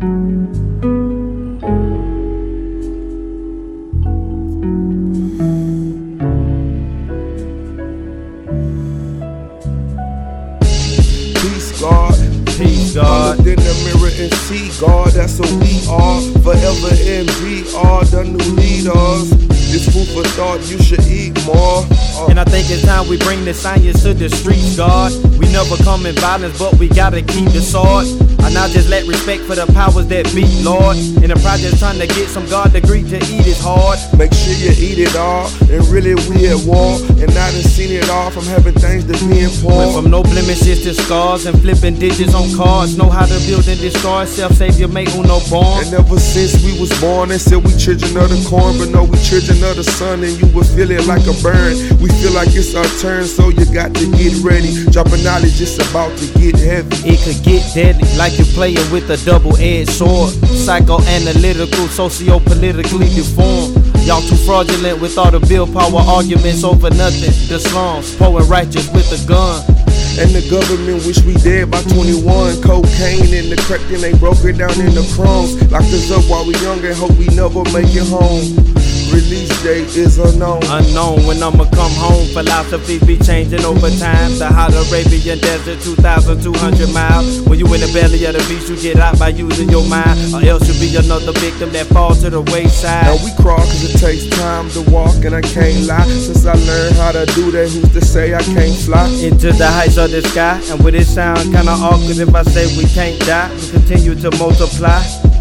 Peace, God. Peace. Looked in the mirror and see God, that's who we are. Forever and we are the new leaders. This food for thought, you should eat more. Uh, And I think it's time we bring the science to the streets, God. We never come in violence, but we gotta keep the sword. I now just let respect for the powers that be, Lord. In the project trying to get some God degree to eat is hard. Make sure you eat it all. And really, we at war. And I done seen it all from having things to being Went poor. from no blemishes to scars and flipping digits on cards. Know how to build and destroy. Self savior, make uno born. And ever since we was born, they said we children of the corn, but no, we children of the sun, and you will feel it like a burn. We feel like it's our turn, so you got to get ready. Dropping knowledge, it's about to get heavy. It could get deadly, like you're playing with a double-edged sword. Psychoanalytical, socio-politically deformed. Y'all too fraudulent with all the bill power arguments over nothing. The slums, and righteous with a gun. And the government wish we dead by 21. Cocaine and the crack, then they broke it down in the crumbs. Locked us up while we young and hope we never make it home. Release date is unknown. Unknown when I'ma come home. Philosophies be changing over time. The hot Arabian desert, 2,200 miles. When you in the belly of the beast, you get out by using your mind. Or else you'll be another victim that falls to the wayside. Now we crawl cause it takes time to walk and I can't lie. Since I learned how to do that, who's to say I can't fly? into the heights of the sky. And with it sound kinda awkward if I say we can't die, we continue to multiply.